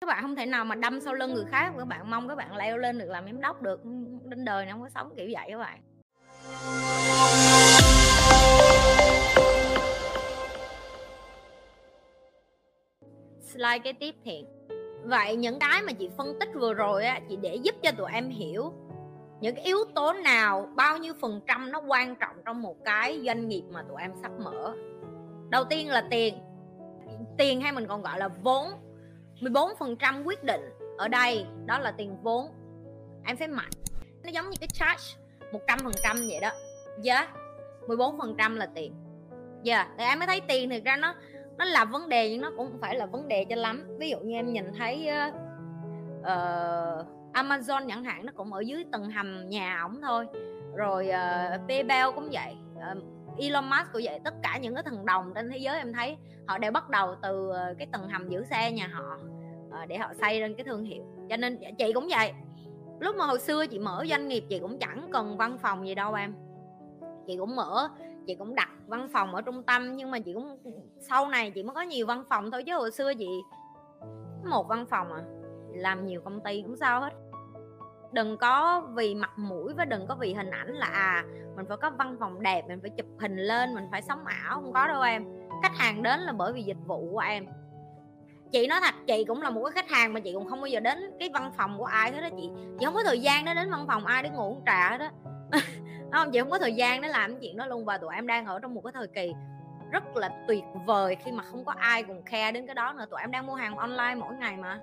các bạn không thể nào mà đâm sau lưng người khác, các bạn mong các bạn leo lên được làm giám đốc được đến đời này không có sống kiểu vậy các bạn. Slide cái tiếp thiệt. Vậy những cái mà chị phân tích vừa rồi á, chị để giúp cho tụi em hiểu những cái yếu tố nào, bao nhiêu phần trăm nó quan trọng trong một cái doanh nghiệp mà tụi em sắp mở. Đầu tiên là tiền. Tiền hay mình còn gọi là vốn. 14% quyết định ở đây đó là tiền vốn. Em phải mạnh. Nó giống như cái charge 100% vậy đó. Yeah 14% là tiền. Yeah thì em mới thấy tiền thực ra nó nó là vấn đề nhưng nó cũng không phải là vấn đề cho lắm. Ví dụ như em nhìn thấy uh, Amazon chẳng hạn nó cũng ở dưới tầng hầm nhà ổng thôi. Rồi uh, PayPal cũng vậy. Uh, Elon Musk cũng vậy, tất cả những cái thần đồng trên thế giới em thấy, họ đều bắt đầu từ ờ, cái tầng hầm giữ xe nhà họ ờ, để họ xây lên cái thương hiệu. Cho nên chị cũng vậy. Lúc mà hồi xưa chị mở doanh nghiệp chị cũng chẳng cần văn phòng gì đâu em. Chị cũng mở, chị cũng đặt văn phòng ở trung tâm, nhưng mà chị cũng, sau này chị mới có nhiều văn phòng thôi, chứ hồi xưa chị, một văn phòng à làm nhiều công ty cũng sao hết đừng có vì mặt mũi và đừng có vì hình ảnh là à mình phải có văn phòng đẹp, mình phải chụp hình lên, mình phải sống ảo, không có đâu em. Khách hàng đến là bởi vì dịch vụ của em. Chị nói thật, chị cũng là một cái khách hàng mà chị cũng không bao giờ đến cái văn phòng của ai hết đó chị. Chị không có thời gian để đến văn phòng ai để ngủ uống trà hết đó không, chị không có thời gian để làm chuyện đó luôn và tụi em đang ở trong một cái thời kỳ rất là tuyệt vời khi mà không có ai cùng khe đến cái đó nữa. Tụi em đang mua hàng online mỗi ngày mà.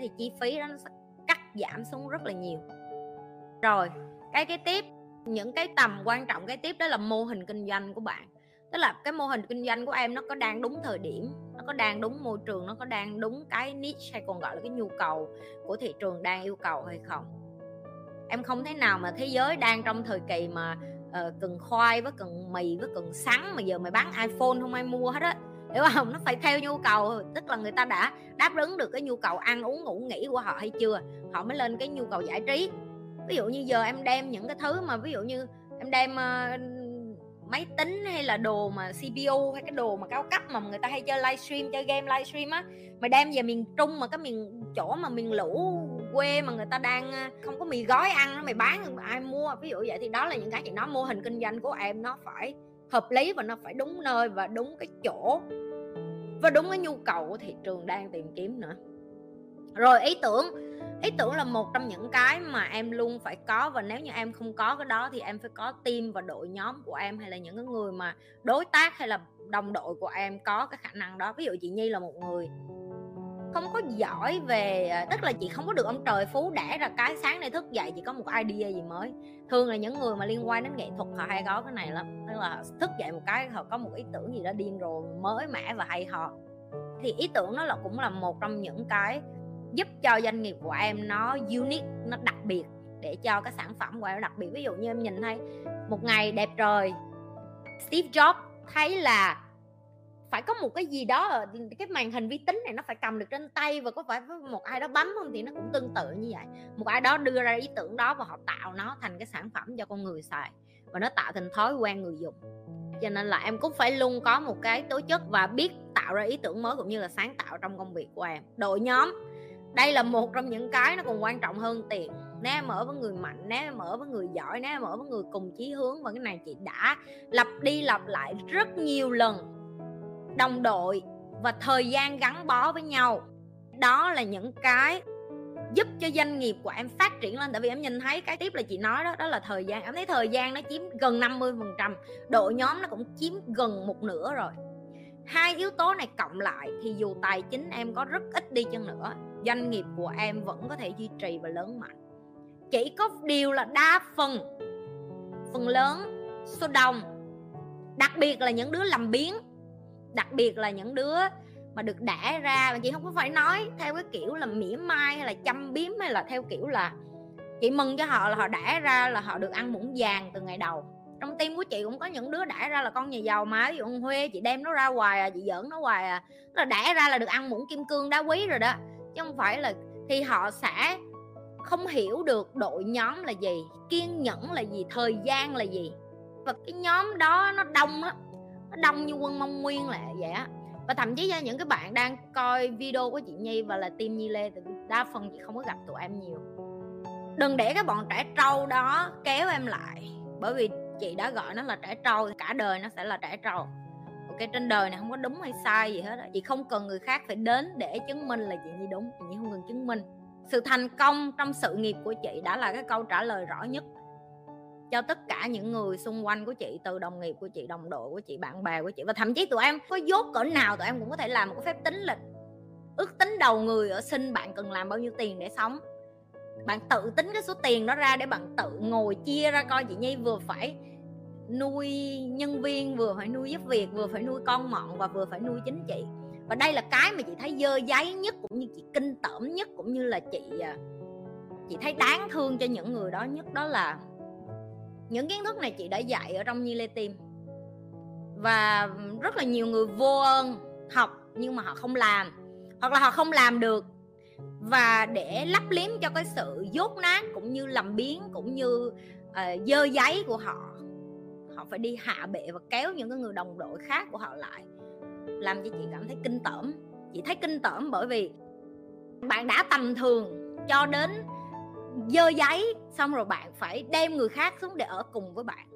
Thì chi phí đó nó sẽ giảm xuống rất là nhiều. Rồi cái cái tiếp những cái tầm quan trọng cái tiếp đó là mô hình kinh doanh của bạn. Tức là cái mô hình kinh doanh của em nó có đang đúng thời điểm nó có đang đúng môi trường nó có đang đúng cái niche hay còn gọi là cái nhu cầu của thị trường đang yêu cầu hay không. Em không thể nào mà thế giới đang trong thời kỳ mà uh, cần khoai với cần mì với cần sắn mà giờ mày bán iphone không ai mua hết á hiểu không? Nó phải theo nhu cầu tức là người ta đã đáp ứng được cái nhu cầu ăn uống ngủ nghỉ của họ hay chưa họ mới lên cái nhu cầu giải trí. Ví dụ như giờ em đem những cái thứ mà ví dụ như em đem uh, máy tính hay là đồ mà CPU hay cái đồ mà cao cấp mà người ta hay chơi livestream chơi game livestream á mày đem về miền Trung mà cái miền chỗ mà miền lũ quê mà người ta đang ờ, không có mì gói ăn mày bán ai mua? Ví dụ vậy thì đó là những cái chị nói mô hình kinh doanh của em nó phải hợp lý và nó phải đúng nơi và đúng cái chỗ và đúng cái nhu cầu của thị trường đang tìm kiếm nữa. Rồi ý tưởng ý tưởng là một trong những cái mà em luôn phải có và nếu như em không có cái đó thì em phải có team và đội nhóm của em hay là những cái người mà đối tác hay là đồng đội của em có cái khả năng đó. Ví dụ chị nhi là một người không có giỏi về ờ, tức là chị không có được ông trời phú đẻ ra cái sáng nay thức dậy, chị có một idea gì mới. Thường là những người mà liên quan đến nghệ thuật họ hay có cái này lắm, tức là thức dậy một cái họ có một ý tưởng gì đó điên rồ, mới mẻ và hay họ thì ý tưởng đó là cũng là một trong những cái giúp cho doanh nghiệp của em nó unique, nó đặc biệt, để cho cái sản phẩm của em đặc biệt. Ví dụ như em nhìn thấy một ngày đẹp trời, Steve Jobs thấy là phải có một cái gì đó ở cái màn hình vi tính này nó phải cầm được trên tay và có phải một ai đó bấm không thì nó cũng tương tự như vậy. Một ai đó đưa ra ý tưởng đó và họ tạo nó thành cái sản phẩm cho con người xài và nó tạo thành thói quen người dùng. Cho nên là em cũng phải luôn có một cái tố chất và biết tạo ra ý tưởng mới cũng như là sáng tạo trong công việc của em. Đội nhóm, đây là một trong những cái nó còn quan trọng hơn tiền. Nếu em ở với người mạnh, nếu em ở với người giỏi, nếu em ở với người cùng chí hướng và cái này chị đã lặp đi lặp lại rất nhiều lần đồng đội và thời gian gắn bó với nhau. Đó là những cái giúp cho doanh nghiệp của em phát triển lên. Tại vì em nhìn thấy cái tiếp là chị nói đó đó là thời gian. Em thấy thời gian nó chiếm gần 50 phần trăm, đội nhóm nó cũng chiếm gần một nửa rồi. Hai yếu tố này cộng lại thì dù tài chính em có rất ít đi chăng nữa, doanh nghiệp của em vẫn có thể duy trì và lớn mạnh. Chỉ có điều là đa phần phần lớn số đông, đặc biệt là những đứa làm biến đặc biệt là những đứa mà được đẻ ra mà chị không có phải nói theo cái kiểu là mỉa mai hay là chăm biếm hay là theo kiểu là chị mừng cho họ là họ đẻ ra là họ được ăn muỗng vàng từ ngày đầu. Trong tim của chị cũng có những đứa đẻ ra là con nhà giàu mà, ví dụ con huê chị đem nó ra hoài à chị giỡn nó hoài à là đẻ ra là được ăn muỗng kim cương đá quý rồi đó. Chứ không phải là thì họ sẽ không hiểu được đội nhóm là gì, kiên nhẫn là gì, thời gian là gì. Và cái nhóm đó nó đông lắm nó đông như quân mông nguyên là vậy á. Và thậm chí cho những cái bạn đang coi video của chị Nhi và là team Nhi Lê thì đa phần chị không có gặp tụi em nhiều. Đừng để cái bọn trẻ trâu đó kéo em lại, bởi vì chị đã gọi nó là trẻ trâu cả đời nó sẽ là trẻ trâu. Ok, trên đời này không có đúng hay sai gì hết chị không cần người khác phải đến để chứng minh là chị Nhi đúng, chị Nhi không cần chứng minh. Sự thành công trong sự nghiệp của chị đã là cái câu trả lời rõ nhất cho tất cả những người xung quanh của chị, từ đồng nghiệp của chị, đồng đội của chị, bạn bè của chị, và thậm chí tụi em có dốt cỡ nào tụi em cũng có thể làm một cái phép tính lịch, ước tính đầu người ở sinh bạn cần làm bao nhiêu tiền để sống. Bạn tự tính cái số tiền đó ra để bạn tự ngồi chia ra coi chị nhi vừa phải nuôi nhân viên, vừa phải nuôi giúp việc, vừa phải nuôi con mọn và vừa phải nuôi chính chị. Và đây là cái mà chị thấy dơ giấy nhất cũng như chị kinh tởm nhất cũng như là chị à, chị thấy đáng thương cho những người đó nhất, đó là những kiến thức này chị đã dạy ở trong Nhi Lê Tim. Và rất là nhiều người vô ơn học nhưng mà họ không làm hoặc là họ không làm được. Và để lắp liếm cho cái sự dốt nát cũng như làm biến cũng như uh, dơ giấy của họ họ phải đi hạ bệ và kéo những cái người đồng đội khác của họ lại làm cho chị cảm thấy kinh tởm. Chị thấy kinh tởm bởi vì bạn đã tầm thường cho đến dơ giấy, xong rồi bạn phải đem người khác xuống để ở cùng với bạn.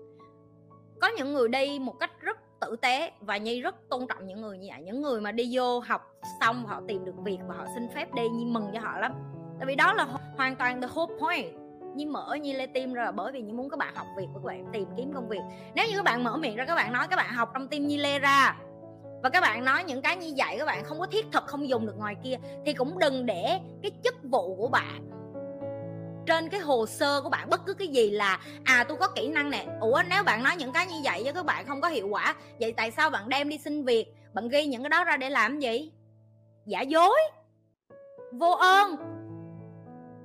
Có những người đi một cách rất tử tế và nhi rất tôn trọng những người như vậy. Những người mà đi vô học xong họ tìm được việc và họ xin phép đi, nhi mừng cho họ lắm. Tại vì đó là hoàn toàn the whole point. Nhi mở, Nhi lên tim ra bởi vì Nhi muốn các bạn học việc và các bạn, tìm kiếm công việc. Nếu như các bạn mở miệng ra, các bạn nói các bạn học trong tim Nhi Lê ra. Và các bạn nói những cái như vậy các bạn không có thiết thực, không dùng được ngoài kia, thì cũng đừng để cái chức vụ của bạn trên cái hồ sơ của bạn, bất cứ cái gì là à tôi có kỹ năng nè. Ủa, nếu bạn nói những cái như vậy với các bạn không có hiệu quả. Vậy tại sao bạn đem đi xin việc? Bạn ghi những cái đó ra để làm gì? Giả dối. Vô ơn.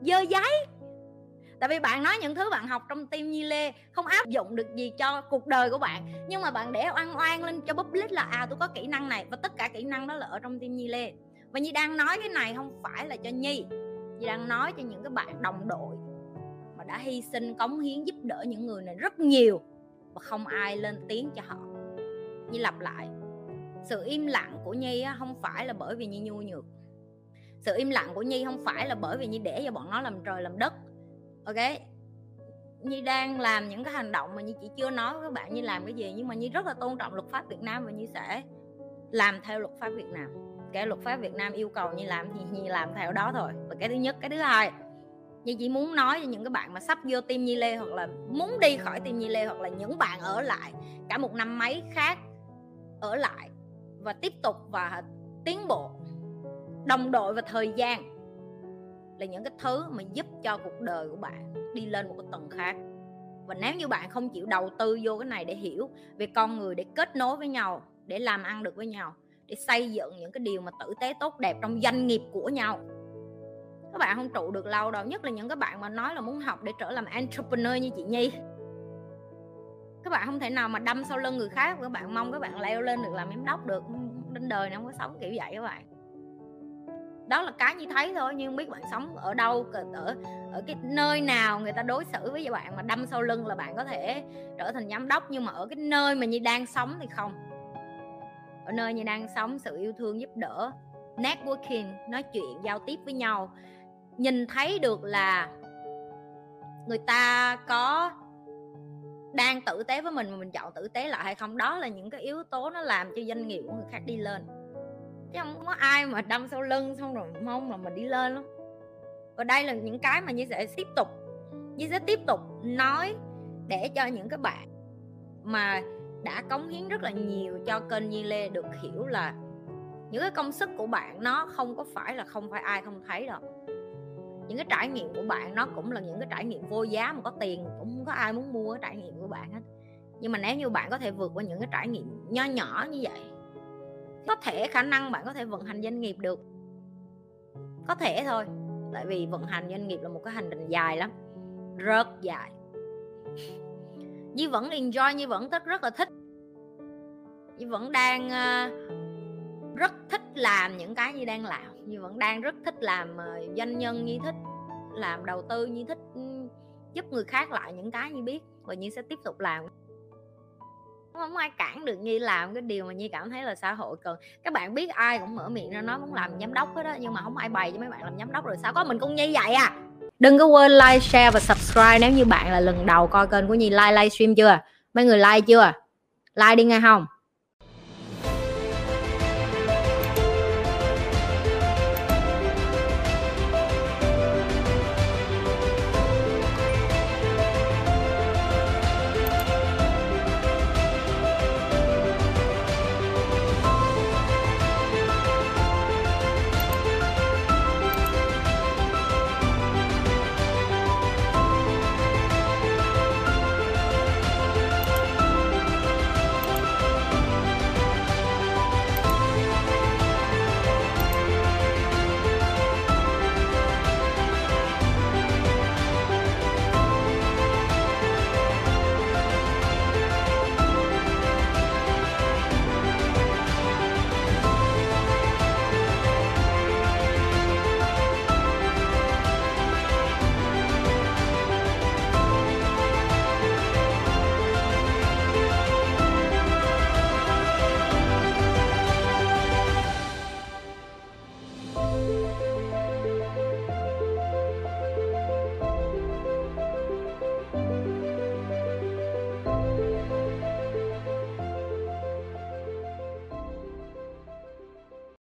Dơ giấy. Tại vì bạn nói những thứ bạn học trong tim nhi lê không áp dụng được gì cho cuộc đời của bạn. Nhưng mà bạn để oan oan lên cho public là à tôi có kỹ năng này. Và tất cả kỹ năng đó là ở trong tim nhi lê. Và nhi đang nói cái này không phải là cho nhi. Di đang nói cho những cái bạn đồng đội mà đã hy sinh, cống hiến, giúp đỡ những người này rất nhiều và không ai lên tiếng cho họ. Nhi lặp lại, sự im lặng của nhi không phải là bởi vì nhi nhu nhược. Sự im lặng của nhi không phải là bởi vì nhi để cho bọn nó làm trời làm đất. Ok? Nhi đang làm những cái hành động mà Nhi chỉ chưa nói với các bạn Nhi làm cái gì, nhưng mà Nhi rất là tôn trọng luật pháp Việt Nam và Nhi sẽ làm theo luật pháp Việt Nam cái luật pháp Việt Nam yêu cầu Nhi làm thì Nhi làm theo đó thôi. Và cái thứ nhất, cái thứ hai Nhi chỉ muốn nói cho những cái bạn mà sắp vô team Nhi Lê hoặc là muốn đi khỏi team Nhi Lê hoặc là những bạn ở lại cả một năm mấy khác ở lại và tiếp tục và tiến bộ, đồng đội và thời gian là những cái thứ mà giúp cho cuộc đời của bạn đi lên một cái tầng khác. Và nếu như bạn không chịu đầu tư vô cái này để hiểu về con người, để kết nối với nhau, để làm ăn được với nhau để xây dựng những cái điều mà tử tế tốt đẹp trong doanh nghiệp của nhau. Các bạn không trụ được lâu đâu, nhất là những các bạn mà nói là muốn học để trở làm entrepreneur như chị nhi. Các bạn không thể nào mà đâm sau lưng người khác, các bạn mong các bạn leo lên được làm giám đốc được đến đời này không có sống kiểu vậy các bạn. Đó là cái như thấy thôi, nhưng biết bạn sống ở đâu ở ở cái nơi nào người ta đối xử với bạn mà đâm sau lưng là bạn có thể trở thành giám đốc, nhưng mà ở cái nơi mà như đang sống thì không ở nơi như đang sống, sự yêu thương giúp đỡ, networking, nói chuyện, giao tiếp với nhau. Nhìn thấy được là người ta có đang tử tế với mình mà mình chọn tử tế lại hay không, đó là những cái yếu tố nó làm cho doanh nghiệp của người khác đi lên. Chứ không có ai mà đâm sau lưng xong rồi mong là mình đi lên lắm. Và đây là những cái mà như sẽ tiếp tục như sẽ tiếp tục nói để cho những cái bạn mà đã cống hiến rất là nhiều cho kênh Nhi Lê được hiểu là những cái công sức của bạn nó không có phải là không phải ai không thấy đâu. Những cái trải nghiệm của bạn nó cũng là những cái trải nghiệm vô giá mà có tiền cũng không có ai muốn mua cái trải nghiệm của bạn hết. Nhưng mà nếu như bạn có thể vượt qua những cái trải nghiệm nho nhỏ như vậy, có thể khả năng bạn có thể vận hành doanh nghiệp được. Có thể thôi, tại vì vận hành doanh nghiệp là một cái hành trình dài lắm, rất dài. Nhi vẫn enjoy Nhi vẫn rất rất là thích. Nhi vẫn đang uh, rất thích làm những cái như đang làm. Nhi vẫn đang rất thích làm uh, doanh nhân Nhi thích làm đầu tư Nhi thích ừ, giúp người khác lại những cái như biết và Nhi sẽ tiếp tục làm. Không ai cản được nhi làm cái điều mà nhi cảm thấy là xã hội cần. Các bạn biết ai cũng mở miệng ra nói muốn làm giám đốc hết đó nhưng mà không ai bày cho mấy bạn làm giám đốc rồi. Sao có mình cũng nhi vậy à? Đừng có quên like, share và subscribe nếu như bạn là lần đầu coi kênh của nhi like livestream chưa? Mấy người like chưa? Like đi nghe không?